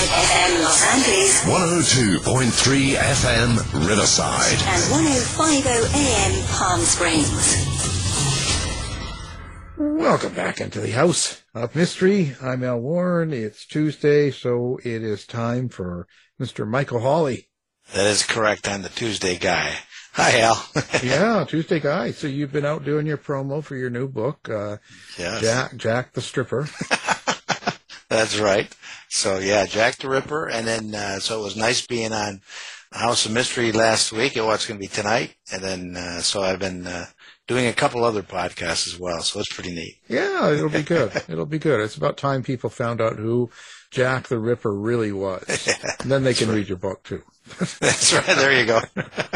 On 106.5 FM Los Angeles 102.3 FM Riverside. and 1050 AM Palm Springs. Welcome back into the House of Mystery. I'm Al Warren. It's Tuesday, so it is time for Mr. Michael Hawley. That is correct. I'm the Tuesday guy. Hi, Al. yeah, Tuesday guy. So you've been out doing your promo for your new book, uh, yes, Jack, Jack the Stripper. that's right. So yeah, Jack the Ripper, and then uh, so it was nice being on House of Mystery last week. It was going to be tonight, and then uh, so I've been uh, doing a couple other podcasts as well. So it's pretty neat. Yeah, it'll be good. It'll be good. It's about time people found out who Jack the Ripper really was. And then they can read your book too. That's right. There you go.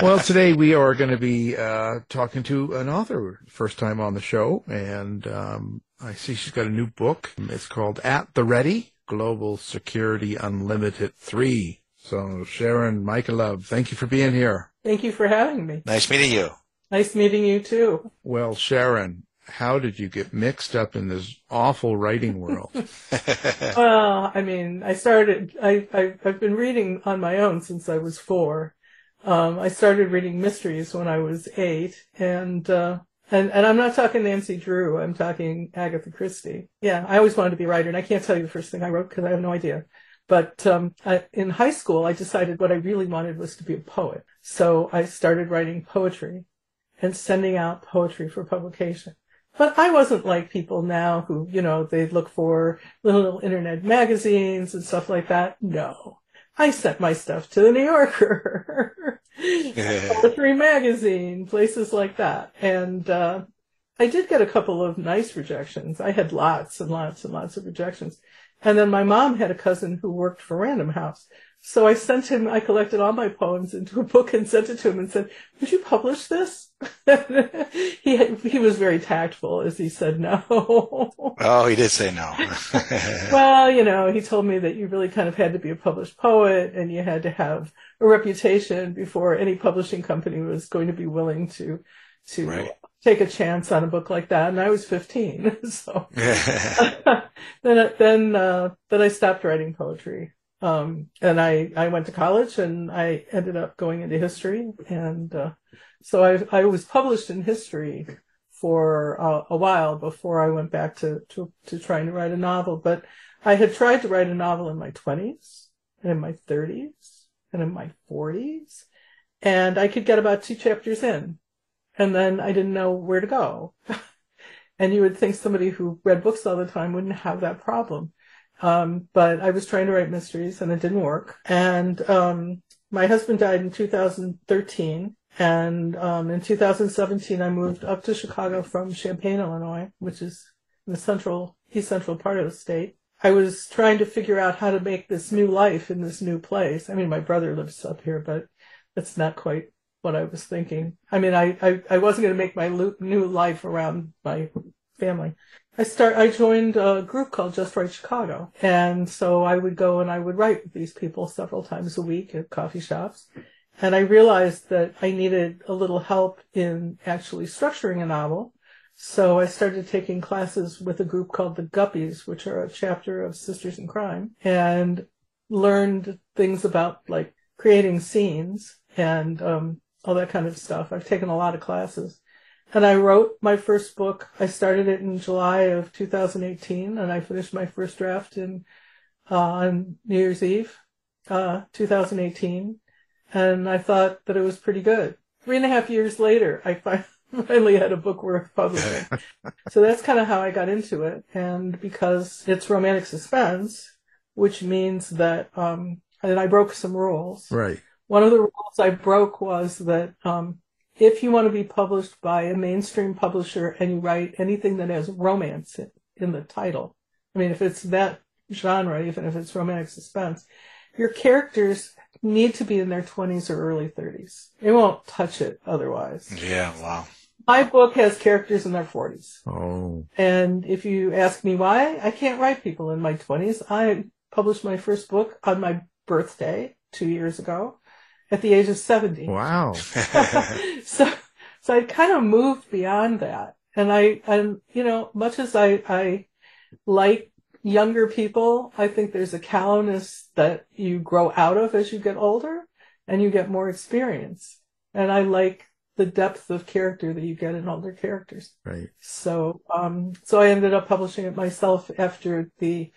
well, today we are going to be uh, talking to an author, first time on the show, and um, I see she's got a new book. It's called At the Ready: Global Security Unlimited Three. So, Sharon Michalove, thank you for being here. Thank you for having me. nice meeting you. Nice meeting you too. Well, Sharon, how did you get mixed up in this awful writing world? Well, I mean, I started, I, I, I've been reading on my own since I was four. Um, I started reading mysteries when I was eight and, uh, and, and I'm not talking Nancy Drew. I'm talking Agatha Christie. Yeah, I always wanted to be a writer and I can't tell you the first thing I wrote because I have no idea. But, um, I, in high school, I decided what I really wanted was to be a poet. So I started writing poetry and sending out poetry for publication. But I wasn't like people now who, you know, they look for little internet magazines and stuff like that. No. I sent my stuff to the New Yorker, Poetry Magazine, places like that. And, uh, I did get a couple of nice rejections. I had lots and lots and lots of rejections. And then my mom had a cousin who worked for Random House. So I sent him, I collected all my poems into a book and sent it to him and said, would you publish this? he, had, he was very tactful as he said no. Oh, he did say no. well, you know, he told me that you really kind of had to be a published poet and you had to have a reputation before any publishing company was going to be willing to, to Right. take a chance on a book like that. And I was 15. So then, then, uh, then I stopped writing poetry. Um, and I, I went to college and I ended up going into history. And, uh, so I, I was published in history for uh, a while before I went back to, to, to trying to write a novel. But I had tried to write a novel in my twenties and in my thirties and in my forties. And I could get about two chapters in and then I didn't know where to go. and you would think somebody who read books all the time wouldn't have that problem. Um, but I was trying to write mysteries and it didn't work. And, um, my husband died in 2013. And, um, in 2017, I moved up to Chicago from Champaign, Illinois, which is in the central, east central part of the state. I was trying to figure out how to make this new life in this new place. I mean, my brother lives up here, but that's not quite what I was thinking. I mean, I, I, I wasn't going to make my new life around my family. I start, I joined a group called Just Write Chicago. And so I would go and I would write with these people several times a week at coffee shops. and I realized that I needed a little help in actually structuring a novel. So I started taking classes with a group called the Guppies, which are a chapter of Sisters in Crime, and learned things about like creating scenes and um, all that kind of stuff. I've taken a lot of classes. And I wrote my first book. I started it in July of 2018, and I finished my first draft in uh, on New Year's Eve, uh, 2018. And I thought that it was pretty good. Three and a half years later, I finally had a book worth publishing. so that's kind of how I got into it. And because it's romantic suspense, which means that, um, and I broke some rules. Right. One of the rules I broke was that, um, if you want to be published by a mainstream publisher and you write anything that has romance in, in the title, I mean, if it's that genre, even if it's romantic suspense, your characters need to be in their 20s or early 30s. They won't touch it otherwise. Yeah, wow. My book has characters in their 40s. Oh. And if you ask me why, I can't write people in my 20s. I published my first book on my birthday two years ago at the age of 70. Wow. so, so I kind of moved beyond that. And I, and, you know, much as I, I like younger people, I think there's a callousness that you grow out of as you get older and you get more experience. And I like the depth of character that you get in older characters. Right. So, um, so I ended up publishing it myself after the,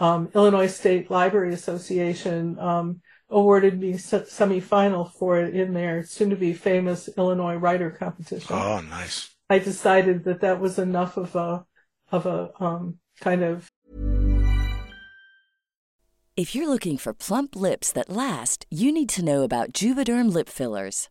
um, Illinois State Library Association, um, awarded me semifinal for it in their soon to be famous Illinois writer competition. Oh, nice. I decided that that was enough of a, of a, um, kind of If you're looking for plump lips that last, you need to know about Juvederm lip fillers.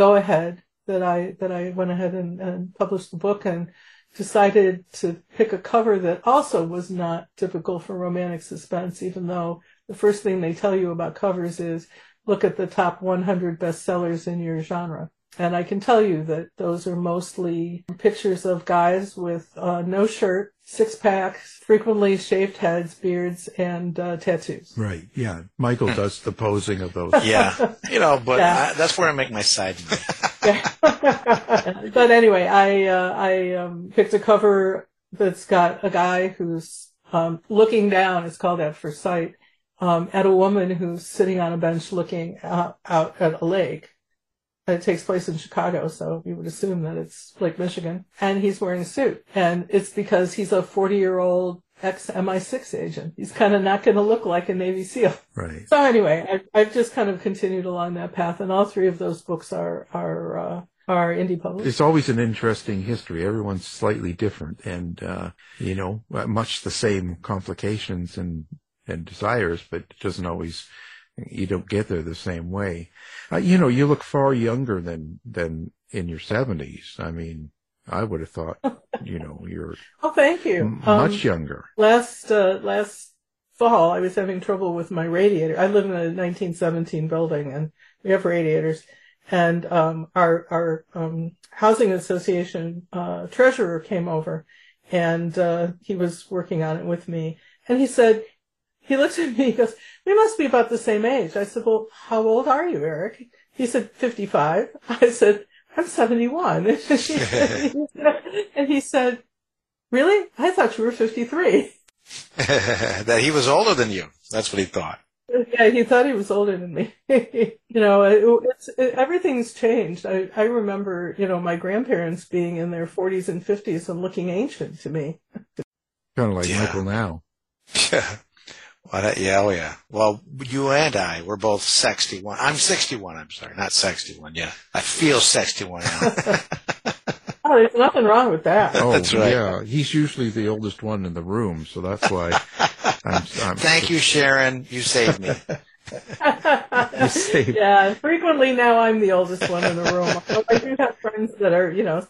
go ahead that I that I went ahead and, and published the book and decided to pick a cover that also was not typical for romantic suspense, even though the first thing they tell you about covers is look at the top 100 bestsellers in your genre. And I can tell you that those are mostly pictures of guys with uh, no shirt, six packs, frequently shaved heads, beards, and uh, tattoos. Right. Yeah. Michael does the posing of those. Yeah, you know, but Yeah. I, that's where I make my side. but anyway, I uh, I um, picked a cover that's got a guy who's um, looking down. It's called at first sight um, at a woman who's sitting on a bench looking out, out at a lake. And it takes place in Chicago, so you would assume that it's Lake Michigan. And he's wearing a suit, and it's because he's a forty-year-old ex MI6 agent. He's kind of not going to look like a Navy SEAL. Right. So anyway, I, I've just kind of continued along that path, and all three of those books are are uh, are indie published. It's always an interesting history. Everyone's slightly different, and uh, you know, much the same complications and and desires, but it doesn't always. You don't get there the same way. Uh, you know, you look far younger than than in your seventies. I mean, I would have thought, you know, you're oh, thank you. m- much younger. Last uh, last fall, I was having trouble with my radiator. I live in a 1917 building, and we have radiators. And um, our our um, housing association uh, treasurer came over, and uh, he was working on it with me. And he said, he looks at me, he goes, "We must be about the same age." I said, "Well, how old are you, Eric?" He said, "55." I said, "I'm 71." and he said, "Really? I thought you were 53." that he was older than you. That's what he thought. Yeah, he thought he was older than me. you know, it, it's it, everything's changed. I I remember, you know, my grandparents being in their 40s and 50s and looking ancient to me. Kind of like Yeah. Michael now. Yeah. Well, that- yeah, oh yeah. Well, you and I, we're both 61. I'm 61, I'm sorry, not 61, yeah. I feel 61 now. Oh, there's nothing wrong with that. Oh, That's right. yeah. He's usually the oldest one in the room, so that's why I'm. I'm Thank you, Sharon. You saved me. You saved- yeah, frequently now I'm the oldest one in the room. I do have friends that are, you know,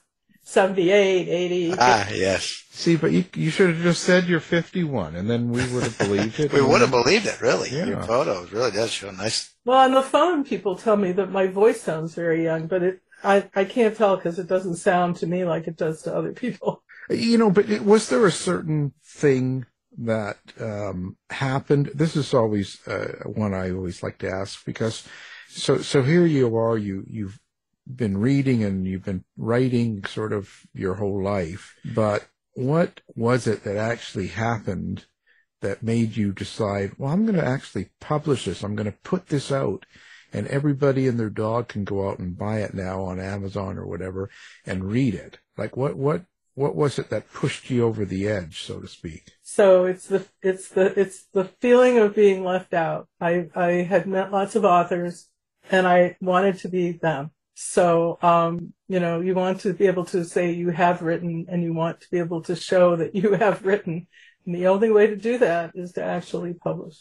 78, 80. Ah, yes. See, but you you should have just said you're 51, and then we would have believed it. We would have believed it, really. Yeah. Your photos really does show nice. Well, on the phone, people tell me that my voice sounds very young, but it I, I can't tell because it doesn't sound to me like it does to other people. You know, but it, was there a certain thing that um, happened? This is always uh, one I always like to ask because so so here you are, you you've been reading and you've been writing sort of your whole life, but what was it that actually happened that made you decide, well, I'm going to actually publish this. I'm going to put this out and everybody and their dog can go out and buy it now on Amazon or whatever and read it. Like what, what, what was it that pushed you over the edge, so to speak? So it's the it's the it's the feeling of being left out. I I had met lots of authors, and I wanted to be them. So um, you know, you want to be able to say you have written, and you want to be able to show that you have written. And the only way to do that is to actually publish.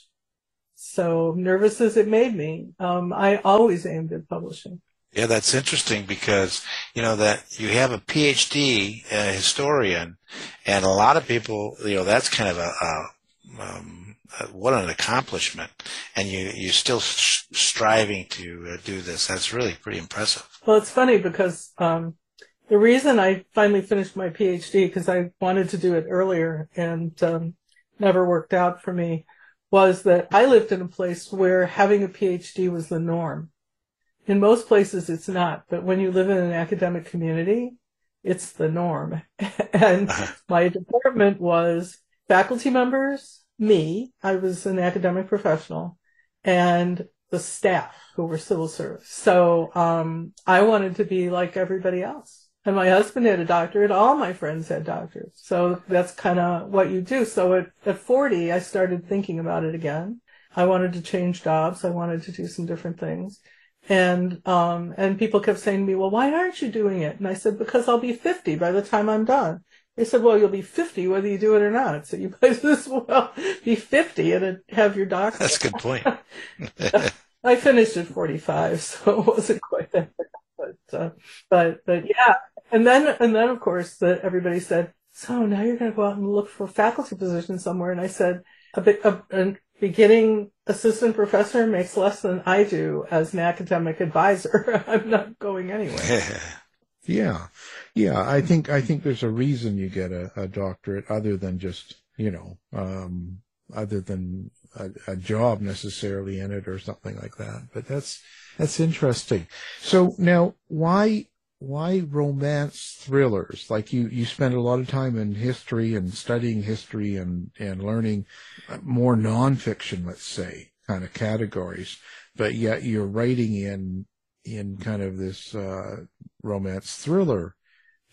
So nervous as it made me, um, I always aimed at publishing. Yeah, that's interesting because, you know, that you have a PhD uh, historian and a lot of people, you know, that's kind of a, a, um, what an accomplishment. And you, you're still s- striving to uh, do this. That's really pretty impressive. Well, it's funny because um, the reason I finally finished my PhD because I wanted to do it earlier and um, never worked out for me was that I lived in a place where having a PhD was the norm. In most places, it's not, but when you live in an academic community, it's the norm. and my department was faculty members, me, I was an academic professional, and the staff who were civil service. So um, I wanted to be like everybody else. And my husband had a doctorate. All my friends had doctorates. So that's kind of what you do. So at, at 40, I started thinking about it again. I wanted to change jobs. I wanted to do some different things. And, um, and people kept saying to me, well, why aren't you doing it? And I said, because I'll be 50 by the time I'm done. They said, well, you'll be 50 whether you do it or not. So you might as well be 50 and have your doctorate. That's a good point. I finished at 45, so it wasn't quite that bad. But, uh, but, but yeah. And then, and then of course, everybody said, so now you're going to go out and look for faculty position somewhere. And I said, a, bit, a, a beginning assistant professor makes less than I do as an academic advisor. I'm not going anywhere. Yeah. Yeah. I think, I think there's a reason you get a, a doctorate other than just, you know, um, other than a, a job necessarily in it or something like that. But that's, that's interesting. So now why, why romance thrillers? Like you, you spend a lot of time in history and studying history and, and learning more nonfiction, let's say, kind of categories, but yet you're writing in, in kind of this, uh, romance thriller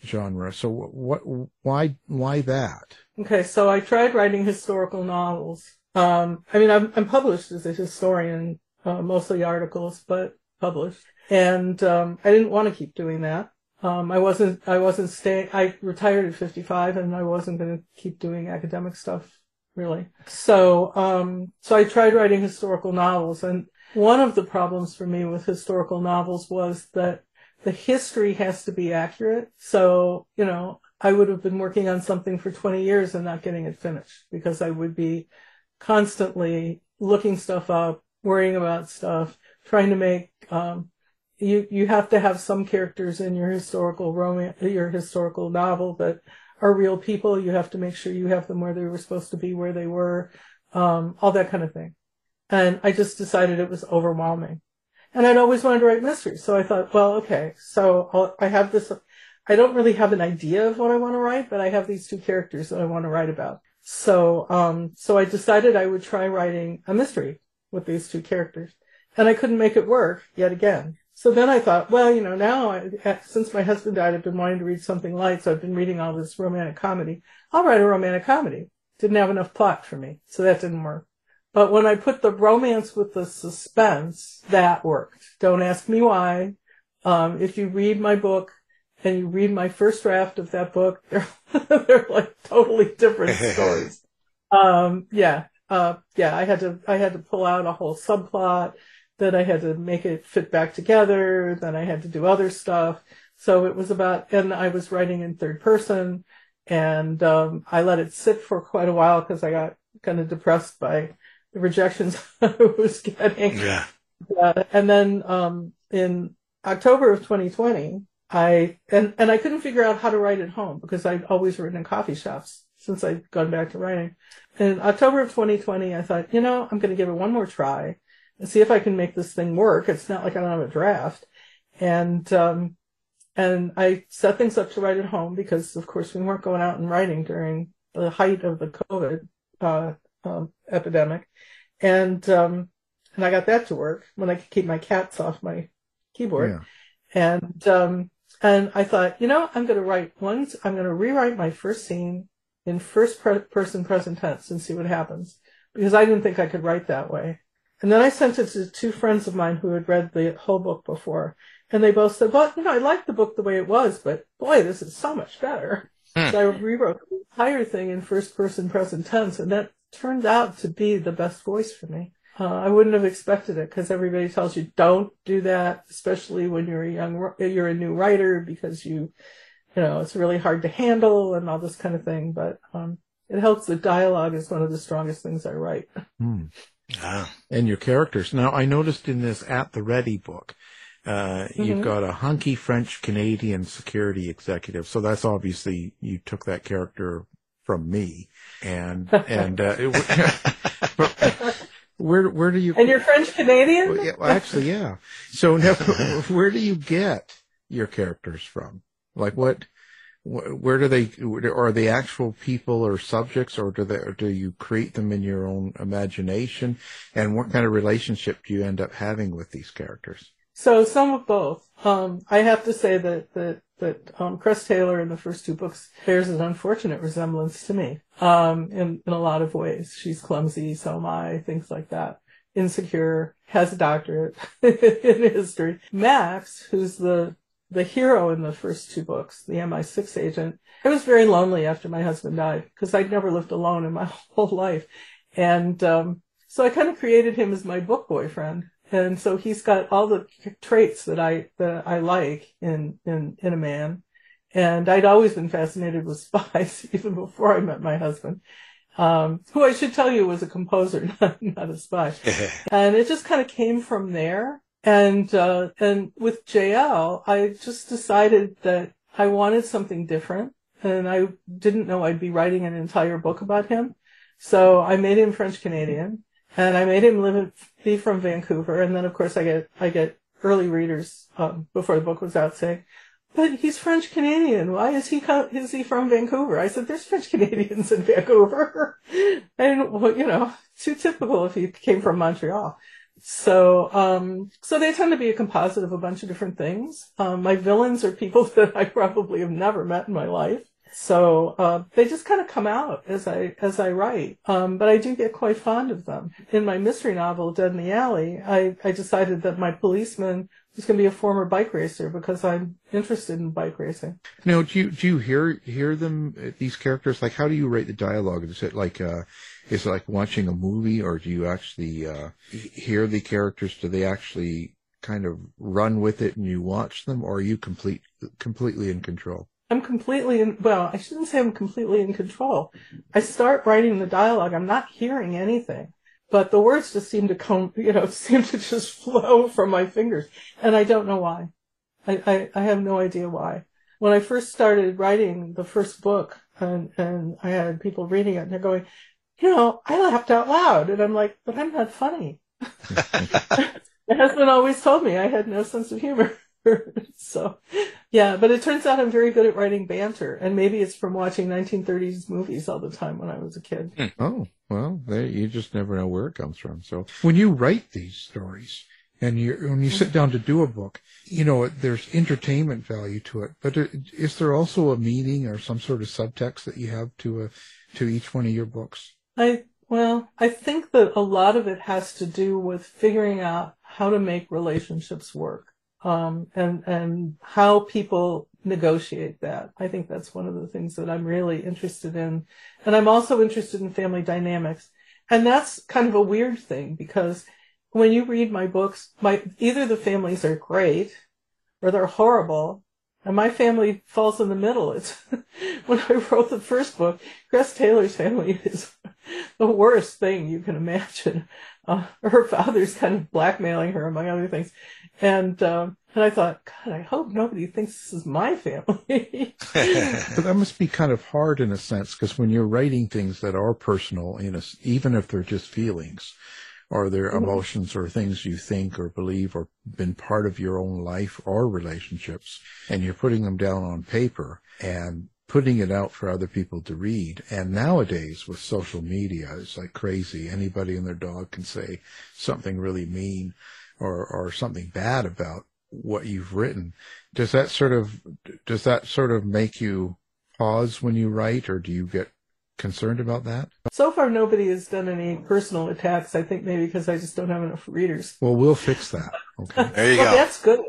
genre. So what? Why? Why that? Okay, so I tried writing historical novels. Um, I mean, I'm, I'm published as a historian, uh, mostly articles, but published. And um, I didn't want to keep doing that. Um, I wasn't. I wasn't staying. I retired at 55, and I wasn't going to keep doing academic stuff really. So, um, so I tried writing historical novels, and one of the problems for me with historical novels was that the history has to be accurate. So, you know, I would have been working on something for 20 years and not getting it finished because I would be constantly looking stuff up, worrying about stuff, trying to make, um, you, you have to have some characters in your historical romance, your historical novel that are real people. You have to make sure you have them where they were supposed to be, where they were, um, all that kind of thing. And I just decided it was overwhelming. And I'd always wanted to write mysteries. So I thought, well, okay, so I'll, I have this, I don't really have an idea of what I want to write, but I have these two characters that I want to write about. So, um, so I decided I would try writing a mystery with these two characters. And I couldn't make it work yet again. So then I thought, well, you know, now I, since my husband died, I've been wanting to read something light, so I've been reading all this romantic comedy. I'll write a romantic comedy. Didn't have enough plot for me, so that didn't work. But when I put the romance with the suspense, that worked. Don't ask me why. Um, if you read my book and you read my first draft of that book, they're, they're like totally different stories. Um, yeah, uh, yeah, I had to, I had to pull out a whole subplot then I had to make it fit back together. Then I had to do other stuff. So it was about, and I was writing in third person and, um, I let it sit for quite a while because I got kind of depressed by the rejections I was getting. Yeah. Uh, and then, um, in October of 2020, I, and, and I couldn't figure out how to write at home because I'd always written in coffee shops since I'd gone back to writing. In October of 2020, I thought, you know, I'm going to give it one more try and see if I can make this thing work. It's not like I don't have a draft. And, um, and I set things up to write at home because of course we weren't going out and writing during the height of the COVID, uh, um, epidemic. And, um, and I got that to work when I could keep my cats off my keyboard. Yeah. And, um, and I thought, you know, I'm going to write once, I'm going to rewrite my first scene in first pre- person present tense and see what happens because I didn't think I could write that way. And then I sent it to two friends of mine who had read the whole book before. And they both said, well, you know, I liked the book the way it was, but boy, this is so much better. Hmm. So I rewrote the entire thing in first person present tense, and that turned out to be the best voice for me. Uh, I wouldn't have expected it because everybody tells you don't do that, especially when you're a young, you're a new writer because you, you know, it's really hard to handle and all this kind of thing. But um, it helps. The dialogue is one of the strongest things I write. Hmm. Ah. And your characters. Now, I noticed in this At the Ready book, uh, mm-hmm. you've got a hunky French Canadian security executive. So that's obviously, you took that character from me. And, and, uh, it, where, where do you? And you're French Canadian? Well, actually, yeah. So now, where do you get your characters from? Like what, where do they are they actual people or subjects or do they or do you create them in your own imagination and what kind of relationship do you end up having with these characters so some of both. Um, i have to say that that that um, Cress Taylor in the first two books bears an unfortunate resemblance to me. Um, in in a lot of ways. She's clumsy so am i things like that. Insecure has a doctorate in history. Max who's the the hero in the first two books, the MI6 agent, I was very lonely after my husband died because I'd never lived alone in my whole life. And um, so I kind of created him as my book boyfriend. And so he's got all the traits that I that I like in in in a man. And I'd always been fascinated with spies even before I met my husband, um, who I should tell you was a composer, not, not a spy. and it just kind of came from there. And, uh, and with JL, I just decided that I wanted something different and I didn't know I'd be writing an entire book about him. So I made him French Canadian and I made him live, in, be from Vancouver. And then of course I get, I get early readers, um, before the book was out saying, but he's French Canadian. Why is he is he from Vancouver? I said, there's French Canadians in Vancouver. and, well, you know, too typical if he came from Montreal. So, um, so they tend to be a composite of a bunch of different things. Um, my villains are people that I probably have never met in my life. So, uh, they just kind of come out as I, as I write. Um, but I do get quite fond of them. In my mystery novel, Dead in the Alley, I, I decided that my policeman was going to be a former bike racer because I'm interested in bike racing. Now, do you, do you hear, hear them, uh, these characters? Like, how do you write the dialogue? Is it like, uh, is it like watching a movie or do you actually, uh, hear the characters? Do they actually kind of run with it and you watch them or are you complete, completely in control? I'm completely in, well, I shouldn't say I'm completely in control. I start writing the dialogue. I'm not hearing anything, but the words just seem to come, you know, seem to just flow from my fingers. And I don't know why. I, I, I have no idea why. When I first started writing the first book and, and I had people reading it and they're going, you know, I laughed out loud. And I'm like, but I'm not funny. My husband always told me I had no sense of humor. so, yeah, but it turns out I'm very good at writing banter, and maybe it's from watching 1930s movies all the time when I was a kid. Hmm. Oh, well, there, you just never know where it comes from. So when you write these stories and you when you sit down to do a book, you know, there's entertainment value to it, but is there also a meaning or some sort of subtext that you have to a, to each one of your books? I well, I think that a lot of it has to do with figuring out how to make relationships work um, and and how people negotiate that. I think that's one of the things that I'm really interested in, and I'm also interested in family dynamics, and that's kind of a weird thing because when you read my books, my either the families are great or they're horrible, and my family falls in the middle. It's when I wrote the first book, Cress Taylor's family is the worst thing you can imagine. Uh, her father's kind of blackmailing her, among other things, and um, and I thought, God, I hope nobody thinks this is my family. but that must be kind of hard in a sense, because when you're writing things that are personal, in a, even if they're just feelings, or they're mm-hmm. emotions or things you think or believe or been part of your own life or relationships, and you're putting them down on paper and putting it out for other people to read. And nowadays with social media, it's like crazy. Anybody and their dog can say something really mean or, or something bad about what you've written. Does that sort of, does that sort of make you pause when you write or do you get concerned about that? So far, nobody has done any personal attacks. I think maybe because I just don't have enough readers. Well, we'll fix that. Okay. there you well, go. That's good.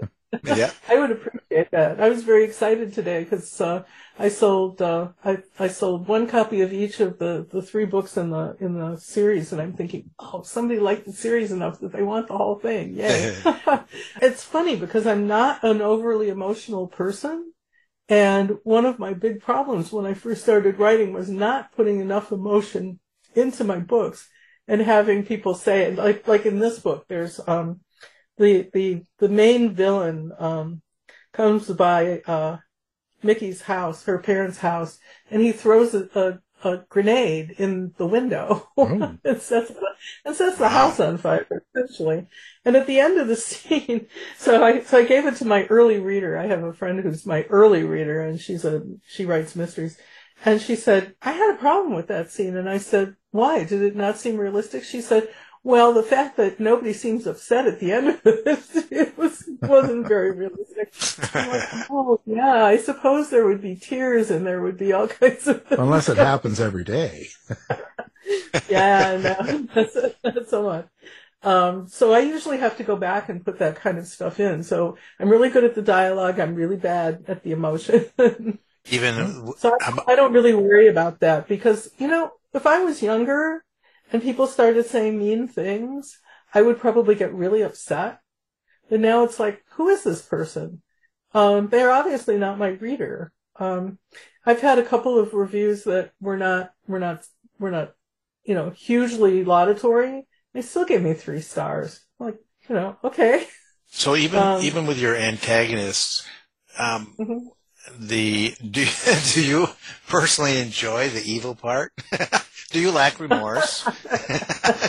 yeah. I would appreciate that. I was very excited today because uh, I sold uh, I I sold one copy of each of the, the three books in the in the series, and I'm thinking, oh, somebody liked the series enough that they want the whole thing. Yay! it's funny because I'm not an overly emotional person, and one of my big problems when I first started writing was not putting enough emotion into my books and having people say like like in this book, there's um the the the main villain um, comes by uh, Micki's house, her parents' house, and he throws a, a, a grenade in the window oh. and sets the, and sets the house on fire essentially. And at the end of the scene, so I so I gave it to my early reader. I have a friend who's my early reader, and she's a she writes mysteries. And she said, I had a problem with that scene. And I said, why? Did it not seem realistic? She said, well, the fact that nobody seems upset at the end of it, it was, wasn't very realistic. Like, oh, yeah, I suppose there would be tears and there would be all kinds of Unless it happens every day. yeah, no, that's, that's a lot. Um, so I usually have to go back and put that kind of stuff in. So I'm really good at the dialogue. I'm really bad at the emotion. Even so, I, I don't really worry about that because you know, if I was younger, and people started saying mean things, I would probably get really upset. And now it's like, who is this person? Um, they're obviously not my reader. Um, I've had a couple of reviews that were not, were not, were not, you know, hugely laudatory. They still gave me three stars. Like, you know, okay. So even, um, even with your antagonists, um, mm-hmm. the, do, do you personally enjoy the evil part? Do you lack remorse,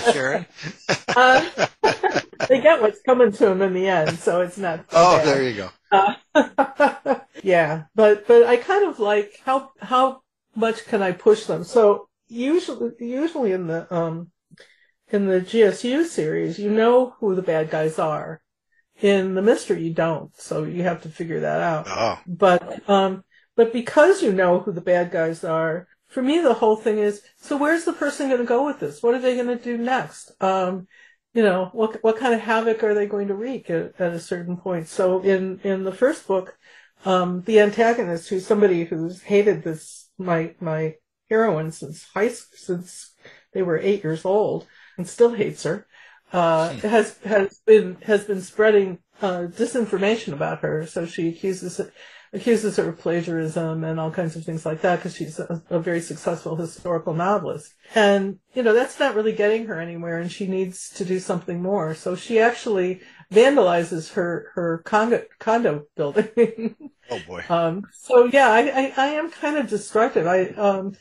Sharon? Uh, they get what's coming to them in the end, so it's not. So oh, bad. there you go. Uh, yeah, but but I kind of like how how much can I push them? So usually usually in the um in the GSU series, you know who the bad guys are. In the mystery, you don't, so you have to figure that out. Oh. But um, but because you know who the bad guys are, for me, the whole thing is: so where's the person going to go with this? What are they going to do next? Um, you know, what what kind of havoc are they going to wreak at, at a certain point? So in in the first book, um, the antagonist, who's somebody who's hated this my my heroine since high since they were eight years old and still hates her, uh, has has been has been spreading uh, disinformation about her. So she accuses accuses her of plagiarism and all kinds of things like that because she's a, a, very successful historical novelist. And you know that's not really getting her anywhere, and she needs to do something more. So she actually vandalizes her her condo condo building. oh boy. Um, so yeah, I, I, I am kind of destructive. I um,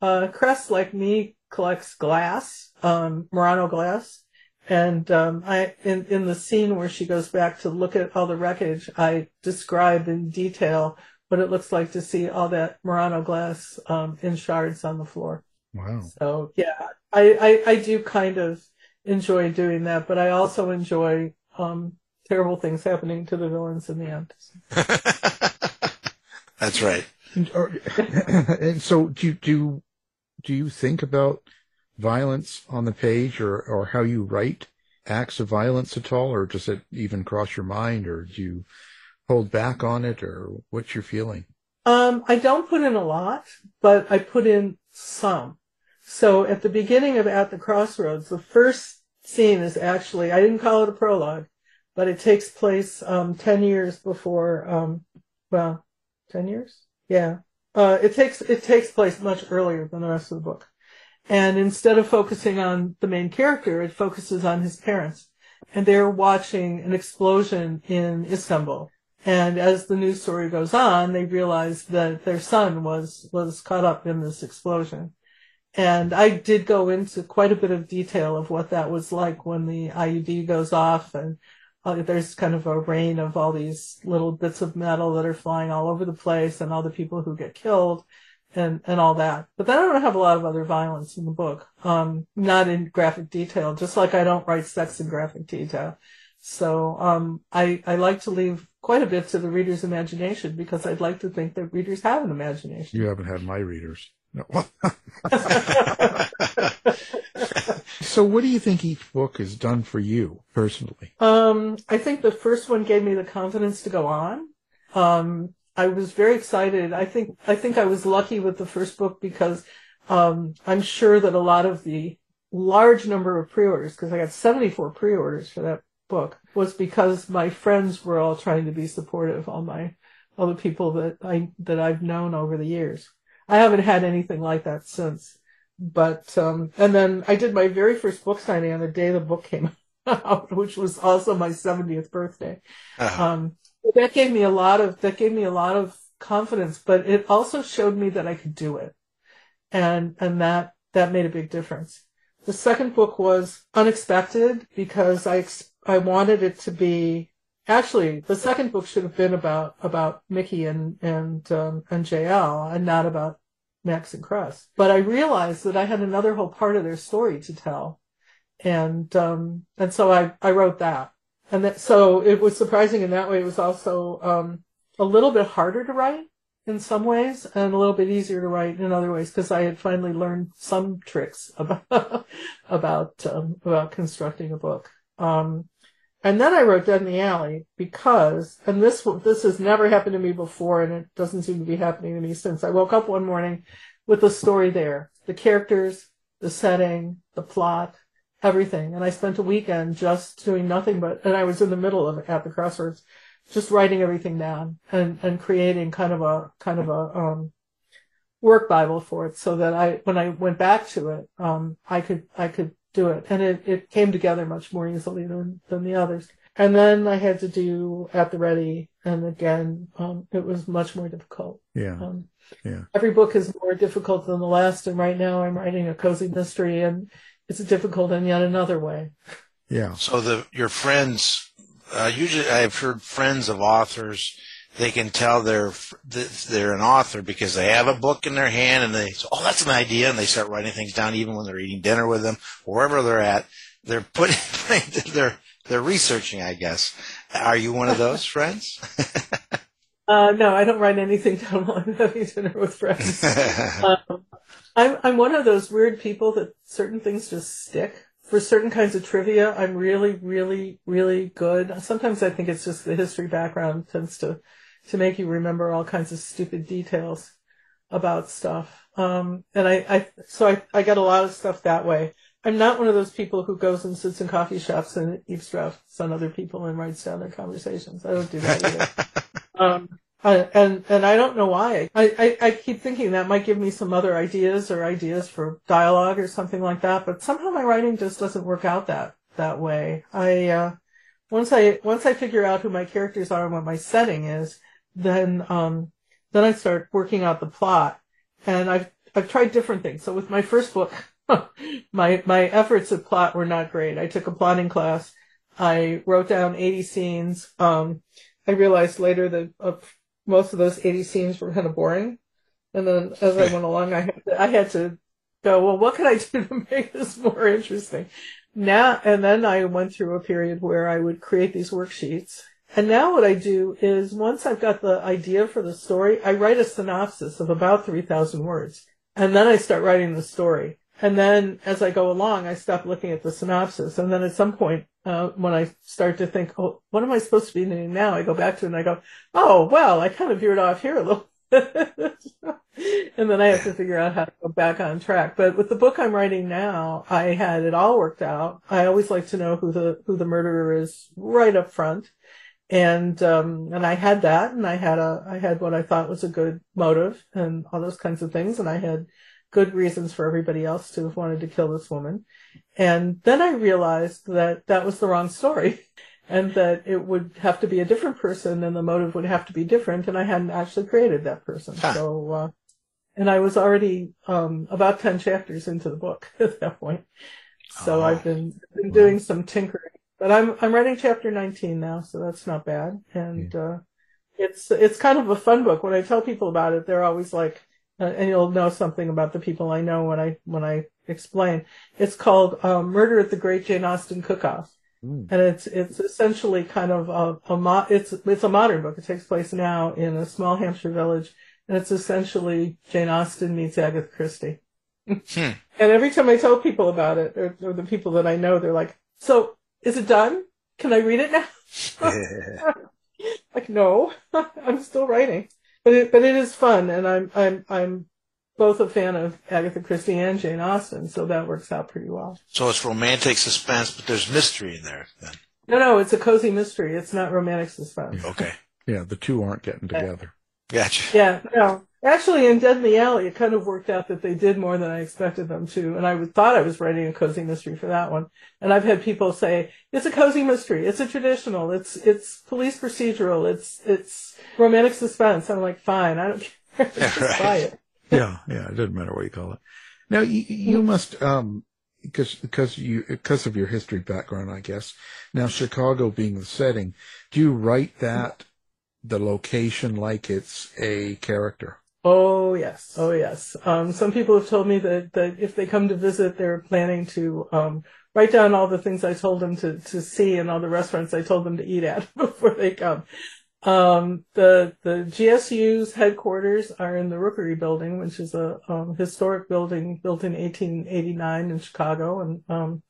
uh, Cress like me collects glass, um, Murano glass. And um, I, in in the scene where she goes back to look at all the wreckage, I describe in detail what it looks like to see all that Murano glass um, in shards on the floor. Wow. So yeah, I, I, I do kind of enjoy doing that, but I also enjoy um, terrible things happening to the villains in the end. That's right. And, or, and so, do you, do do you think about violence on the page, or or how you write acts of violence at all, or does it even cross your mind, or do you hold back on it, or what's your feeling? Um, I don't put in a lot, but I put in some. So at the beginning of At the Crossroads, the first scene is actually I didn't call it a prologue, but it takes place um, ten years before. Um, well, ten years, yeah. Uh, it takes it takes place much earlier than the rest of the book, and instead of focusing on the main character, it focuses on his parents, and they're watching an explosion in Istanbul. And as the news story goes on, they realize that their son was was caught up in this explosion. And I did go into quite a bit of detail of what that was like when the IED goes off and uh, there's kind of a rain of all these little bits of metal that are flying all over the place and all the people who get killed and, and all that. But then I don't have a lot of other violence in the book. Um, not in graphic detail, just like I don't write sex in graphic detail. So, um, I, I like to leave quite a bit to the reader's imagination because I'd like to think that readers have an imagination. You haven't had my readers. No. so what do you think each book has done for you personally? Um, I think the first one gave me the confidence to go on. Um, I was very excited. I think, I think I was lucky with the first book because, um, I'm sure that a lot of the large number of pre-orders, because I got 74 pre-orders for that book, was because my friends were all trying to be supportive, all my, all the people that I, that I've known over the years. I haven't had anything like that since. But um, and then I did my very first book signing on the day the book came out, which was also my 70th birthday. Uh-huh. Um, that gave me a lot of that gave me a lot of confidence, but it also showed me that I could do it, and and that that made a big difference. The second book was unexpected because I I wanted it to be actually the second book should have been about about Micki and and um, and JL and not about Max and Cress. But I realized that I had another whole part of their story to tell. And, um, and so I, I wrote that. And that, so it was surprising in that way. It was also, um, a little bit harder to write in some ways and a little bit easier to write in other ways because I had finally learned some tricks about, about, um, about constructing a book. Um, and then I wrote Dead in the Alley because, and this this has never happened to me before, and it doesn't seem to be happening to me since. I woke up one morning with the story there, the characters, the setting, the plot, everything, and I spent a weekend just doing nothing but, and I was in the middle of at the crossroads, just writing everything down and and creating kind of a kind of a um, work bible for it, so that I when I went back to it, um, I could I could do it. And it, it came together much more easily than, than the others. And then I had to do at the ready. And again, um, it was much more difficult. Yeah. Um, yeah. Every book is more difficult than the last. And right now I'm writing a cozy mystery and it's difficult in yet another way. Yeah. So the, your friends, uh, usually I've heard friends of authors they can tell they're they're an author because they have a book in their hand and they say, oh that's an idea and they start writing things down even when they're eating dinner with them wherever they're at they're putting they're they're researching I guess are you one of those friends uh, no I don't write anything down while I'm having dinner with friends um, I'm I'm one of those weird people that certain things just stick for certain kinds of trivia, I'm really, really, really good. Sometimes I think it's just the history background tends to to make you remember all kinds of stupid details about stuff. Um, and I, I so I, I got a lot of stuff that way. I'm not one of those people who goes and sits in coffee shops and eavesdrops on other people and writes down their conversations. I don't do that either. um, I, and and I don't know why. I, I, I keep thinking that might give me some other ideas or ideas for dialogue or something like that. But somehow my writing just doesn't work out that that way. I uh, once I once I figure out who my characters are and what my setting is, then um, then I start working out the plot. And I've I've tried different things. So with my first book, my my efforts at plot were not great. I took a plotting class. I wrote down 80 scenes. Um, I realized later that uh, most of those 80 scenes were kind of boring. And then as I went along, I had to, I had to go, well, what can I do to make this more interesting? Now, and then I went through a period where I would create these worksheets and now what I do is once I've got the idea for the story, I write a synopsis of about 3,000 words. And then I start writing the story. And then as I go along, I stop looking at the synopsis. And then at some point, uh, when I start to think, oh, what am I supposed to be doing now? I go back to it and I go, oh, well, I kind of veered off here a little. and then I have to figure out how to go back on track. But with the book I'm writing now, I had it all worked out. I always like to know who the who the murderer is right up front and um, and I had that, and I had a I had what I thought was a good motive, and all those kinds of things, and I had good reasons for everybody else to have wanted to kill this woman, and then I realized that that was the wrong story, and that it would have to be a different person, and the motive would have to be different, and I hadn't actually created that person, huh. so. Uh, and I was already um, about ten chapters into the book at that point, so oh. I've been been doing some tinkering but I'm I'm writing chapter 19 now, so that's not bad. And uh, it's it's kind of a fun book. When I tell people about it, they're always like, uh, and you'll know something about the people I know when I when I explain. It's called um, Murder at the Great Jane Austen Cook-Off. Mm. And it's it's essentially kind of a, a mo- it's it's a modern book. It takes place now in a small Hampshire village, and it's essentially Jane Austen meets Agatha Christie. hmm. And every time I tell people about it, or, or, the people that I know, they're like, "So is it done? Can I read it now? like, no, I'm still writing, but it, but it is fun, and I'm I'm I'm both a fan of Agatha Christie and Jane Austen, so that works out pretty well. So it's romantic suspense, but there's mystery in there. Then. No, no, it's a cozy mystery. It's not romantic suspense. Okay. Yeah, the two aren't getting together. Gotcha. Yeah, no. Actually, in Dead in the Alley, it kind of worked out that they did more than I expected them to, and I thought I was writing a cozy mystery for that one. And I've had people say it's a cozy mystery, it's a traditional, it's it's police procedural, it's it's romantic suspense. I'm like, fine, I don't care, just right. buy it. yeah, yeah, it doesn't matter what you call it. Now you you must um because because you because of your history background, I guess. Now Chicago being the setting, do you write that the location like it's a character? Oh yes, oh yes. Um, some people have told me that, that if they come to visit, they're planning to um, write down all the things I told them to, to see and all the restaurants I told them to eat at before they come. Um, the the GSU's headquarters are in the Rookery Building, which is a um, historic building built in 1889 in Chicago, and um,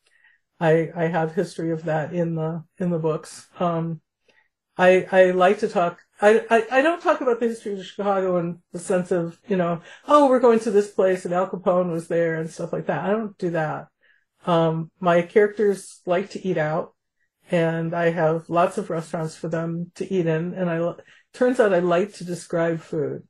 I I have history of that in the in the books. Um, I I like to talk I, I, I, don't talk about the history of Chicago in the sense of, you know, oh, we're going to this place and Al Capone was there and stuff like that. I don't do that. Um, my characters like to eat out and I have lots of restaurants for them to eat in. And I, turns out I like to describe food.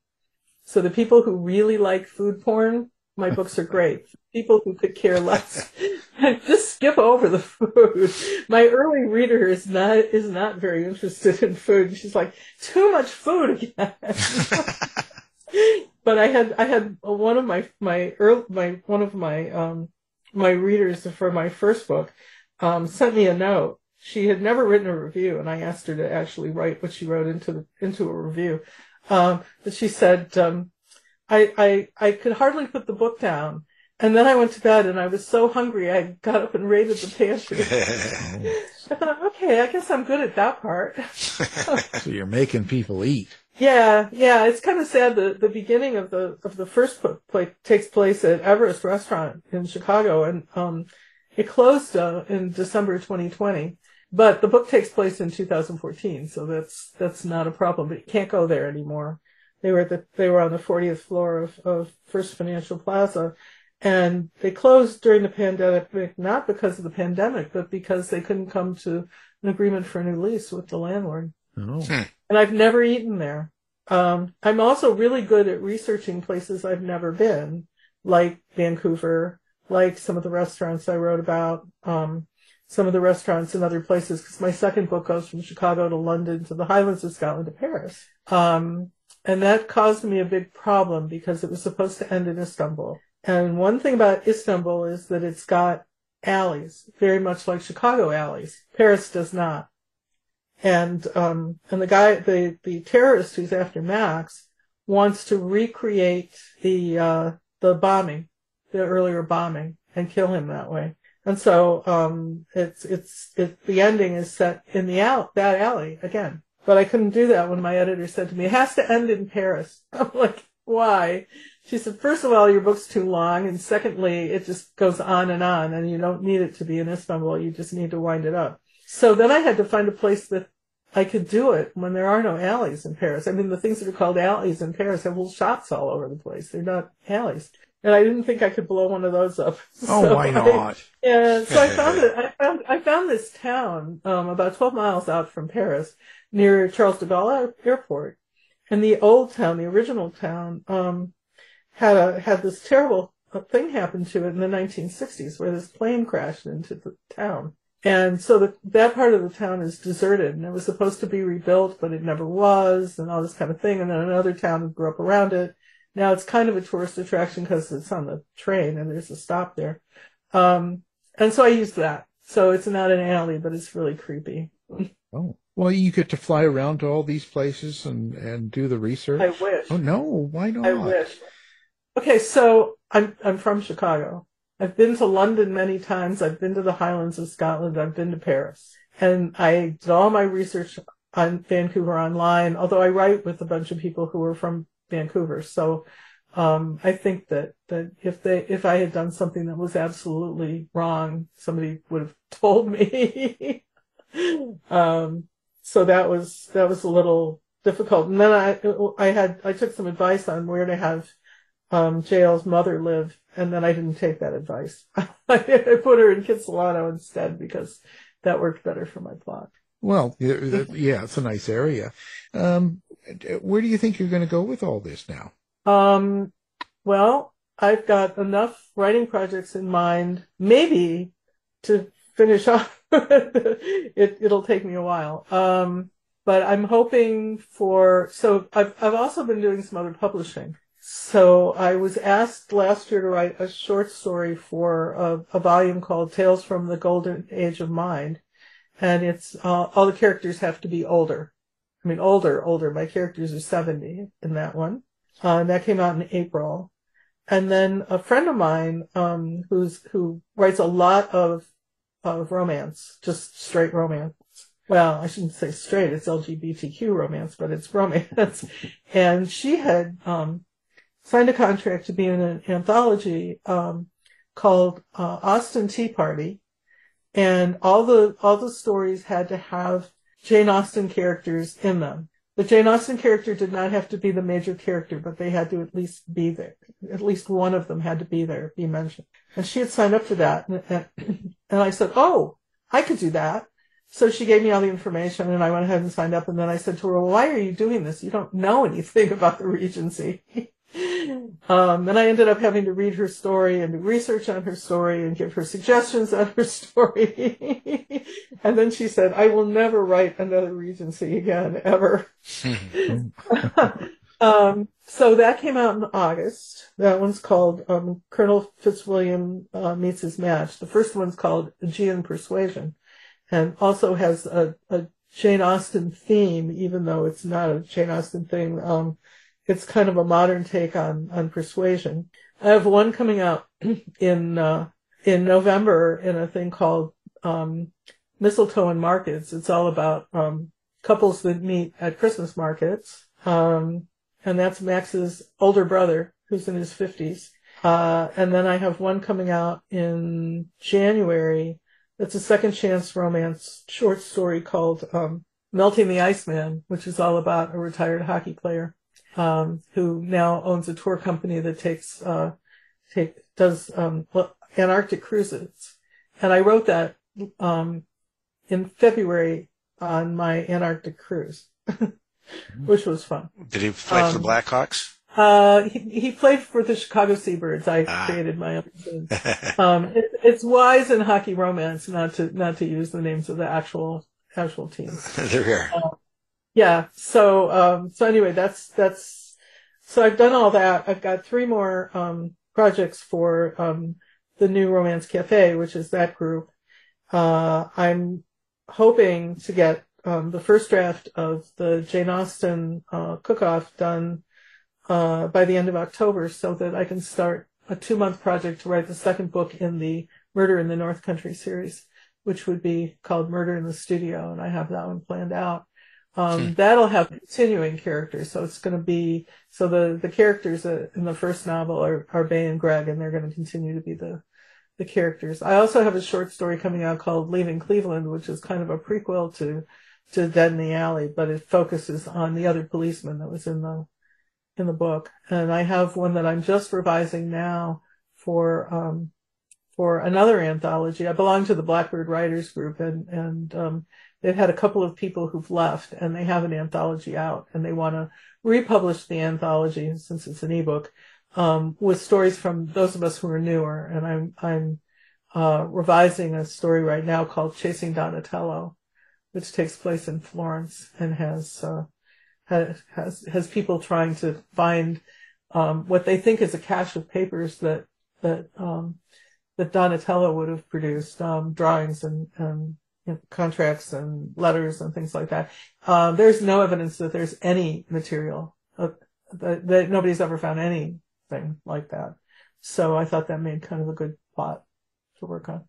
So the people who really like food porn, my books are great. People who could care less, just skip over the food. My early reader is not is not very interested in food. She's like, too much food again. but I had I had one of my my early, my one of my um my readers for my first book um sent me a note. she had never written a review, and I asked her to actually write what she wrote into the, into a review. Um, but she said, um, I, I, I could hardly put the book down. And then I went to bed and I was so hungry I got up and raided the pantry. I thought, okay, I guess I'm good at that part. so you're making people eat. Yeah, yeah, it's kind of sad. The the beginning of the of the first book play, takes place at Everest Restaurant in Chicago, and um, it closed uh, in December 2020. But the book takes place in 2014, so that's that's not a problem. But you can't go there anymore. They were at the they were on the 40th floor of, of First Financial Plaza, and they closed during the pandemic not because of the pandemic, but because they couldn't come to an agreement for a new lease with the landlord. Oh. And I've never eaten there. Um, I'm also really good at researching places I've never been, like Vancouver, like some of the restaurants I wrote about, um, some of the restaurants in other places, because my second book goes from Chicago to London to the Highlands of Scotland to Paris. Um, and that caused me a big problem because it was supposed to end in Istanbul. And one thing about Istanbul is that it's got alleys, very much like Chicago alleys. Paris does not. And um, and the guy, the the terrorist who's after Max, wants to recreate the uh, the bombing, the earlier bombing, and kill him that way. And so um, it's it's it, the ending is set in the out that alley again. But I couldn't do that when my editor said to me, "It has to end in Paris." I'm like, "Why?" She said, first of all, your book's too long, and secondly, it just goes on and on, and you don't need it to be in Istanbul. You just need to wind it up. So then I had to find a place that I could do it when there are no alleys in Paris. I mean, the things that are called alleys in Paris have little shops all over the place. They're not alleys. And I didn't think I could blow one of those up. Oh, So why I- not? yeah, so I found it. I found I found this town um, about 12 miles out from Paris, near Charles de Gaulle Airport, and the old town, the original town, um, had a had this terrible thing happen to it in the 1960s, where this plane crashed into the town, and so the, that part of the town is deserted, and it was supposed to be rebuilt, but it never was, and all this kind of thing. And then another town grew up around it. Now it's kind of a tourist attraction because it's on the train and there's a stop there. Um, and so I used that. So it's not an alley, but it's really creepy. Oh. Well, you get to fly around to all these places and, and do the research. I wish. Oh no, why not? I wish. Okay, so I'm I'm from Chicago. I've been to London many times. I've been to the Highlands of Scotland. I've been to Paris, and I did all my research on Vancouver online. Although I write with a bunch of people who are from Vancouver, so um, I think that that if they if I had done something that was absolutely wrong, somebody would have told me. um, so that was that was a little difficult. And then I I had I took some advice on where to have um, JL's mother live, and then I didn't take that advice. I put her in Kitsilano instead because that worked better for my plot. Well, yeah, yeah, it's a nice area. Um, where do you think you're going to go with all this now? Um, well, I've got enough writing projects in mind, maybe to finish off. it, it'll take me a while. Um, but I'm hoping for, so I've, I've also been doing some other publishing. So I was asked last year to write a short story for a, a volume called Tales from the Golden Age of Mind. And it's, uh, all the characters have to be older. I mean, older, older. My characters are 70 in that one. Uh, and that came out in April. And then a friend of mine, um, who's, who writes a lot of, of romance, just straight romance. Well, I shouldn't say straight, it's LGBTQ romance, but it's romance. and she had, um, signed a contract to be in an anthology, um, called, uh, Austin Tea Party. And all the, all the stories had to have Jane Austen characters in them. The Jane Austen character did not have to be the major character, but they had to at least be there. At least one of them had to be there, be mentioned. And she had signed up for that. And, and, I said, Oh, I could do that. So she gave me all the information and I went ahead and signed up. And then I said to her, well, why are you doing this? You don't know anything about the Regency. Um, and I ended up having to read her story and do research on her story and give her suggestions on her story. and then she said, I will never write another Regency again, ever. um, so that came out in August. That one's called um, Colonel Fitzwilliam uh, Meets His Match. The first one's called Aegean Persuasion. and also has a, a Jane Austen theme, even though it's not a Jane Austen thing. Um, it's kind of a modern take on on persuasion. I have one coming out in uh, in November in a thing called um, Mistletoe and Markets. It's all about um, couples that meet at Christmas markets, um, and that's Max's older brother who's in his fifties. Uh, and then I have one coming out in January. It's a second chance romance short story called um, Melting the Iceman, which is all about a retired hockey player um, who now owns a tour company that takes uh, take does um, Antarctic cruises. And I wrote that um, in February on my Antarctic cruise, which was fun. Did he play for the Um, Blackhawks? Uh, he, he played for the Chicago Seabirds. I Ah. created my own. um, it, it's wise in hockey romance not to not to use the names of the actual actual teams. They're here. Yeah. So um, so anyway, that's that's so I've done all that. I've got three more um, projects for um, the new Romance Cafe, which is that group. Uh, I'm hoping to get um, the first draft of the Jane Austen uh, cook-off done uh, by the end of October, so that I can start a two-month project to write the second book in the Murder in the North Country series, which would be called Murder in the Studio, and I have that one planned out. Um, That'll have continuing characters, so it's going to be so the the characters in the first novel are are Bay and Greg, and they're going to continue to be the the characters. I also have a short story coming out called Leaving Cleveland, which is kind of a prequel to to Dead in the Alley, but it focuses on the other policeman that was in the in the book. And I have one that I'm just revising now for um for another anthology. I belong to the Blackbird Writers Group and and um they've had a couple of people who've left and they have an anthology out and they want to republish the anthology since it's an ebook um, with stories from those of us who are newer. And I'm, I'm, uh, revising a story right now called Chasing Donatello, which takes place in Florence and has, uh, has, has, has people trying to find, um, what they think is a cache of papers that, that, um, that Donatello would have produced, um, drawings and, and you know, contracts and letters and things like that. Uh, there's no evidence that there's any material uh, that, that nobody's ever found anything like that. So I thought that made kind of a good plot to work on.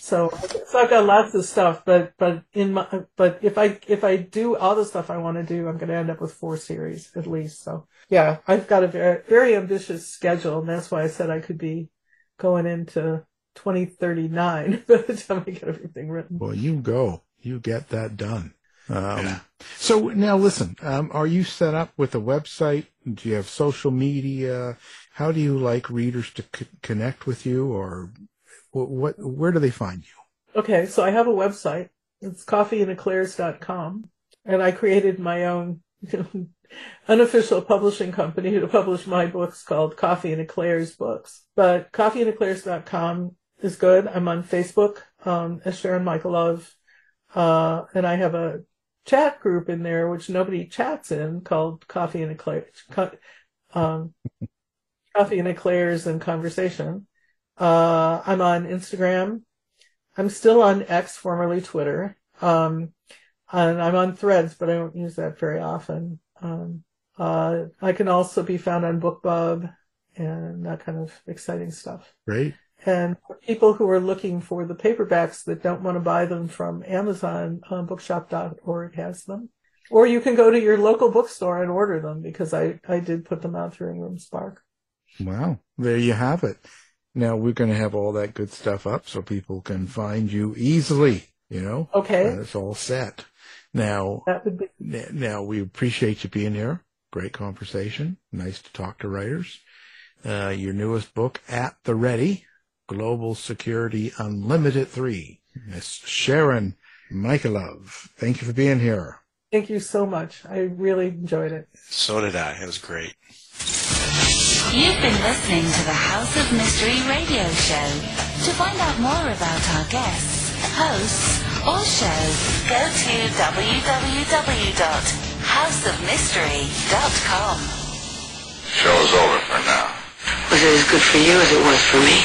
So, so I've got lots of stuff, but, but in my, but if I, if I do all the stuff I want to do, I'm going to end up with four series at least. So yeah, I've got a very, very ambitious schedule and that's why I said I could be going into 2039 by the time I get everything written. Well, you go. You get that done. Um, So now listen, um, are you set up with a website? Do you have social media? How do you like readers to c- connect with you or what, what, where do they find you? Okay, so I have a website. It's coffeeandeclairs.com. And I created my own unofficial publishing company to publish my books called Coffee and Eclairs Books. But coffeeandeclairs.com is good. I'm on Facebook um, as Sharon Michalove. Uh, and I have a chat group in there, which nobody chats in, called Coffee and Eclairs. Co- um, Coffee and Eclairs and Conversation. Uh, I'm on Instagram. I'm still on X, formerly Twitter. Um, and I'm on threads, but I don't use that very often. Um, uh, I can also be found on BookBub and that kind of exciting stuff. Great. And for people who are looking for the paperbacks that don't want to buy them from Amazon, uh, bookshop.org has them. Or you can go to your local bookstore and order them because I, I did put them out through Ingram Spark. Wow. There you have it. Now we're going to have all that good stuff up so people can find you easily, you know? Okay. And it's all set. Now, That would be Now, we appreciate you being here. Great conversation. Nice to talk to writers. Uh, your newest book, At the Ready, Global Security Unlimited 3. Miss Sharon Michalove. Thank you for being here. Thank you so much. I really enjoyed it. So did I. It was great. You've been listening to the House of Mystery radio show. To find out more about our guests, hosts, or shows, go to www.houseofmystery.com. Show's over for now. Was it as good for you as it was for me?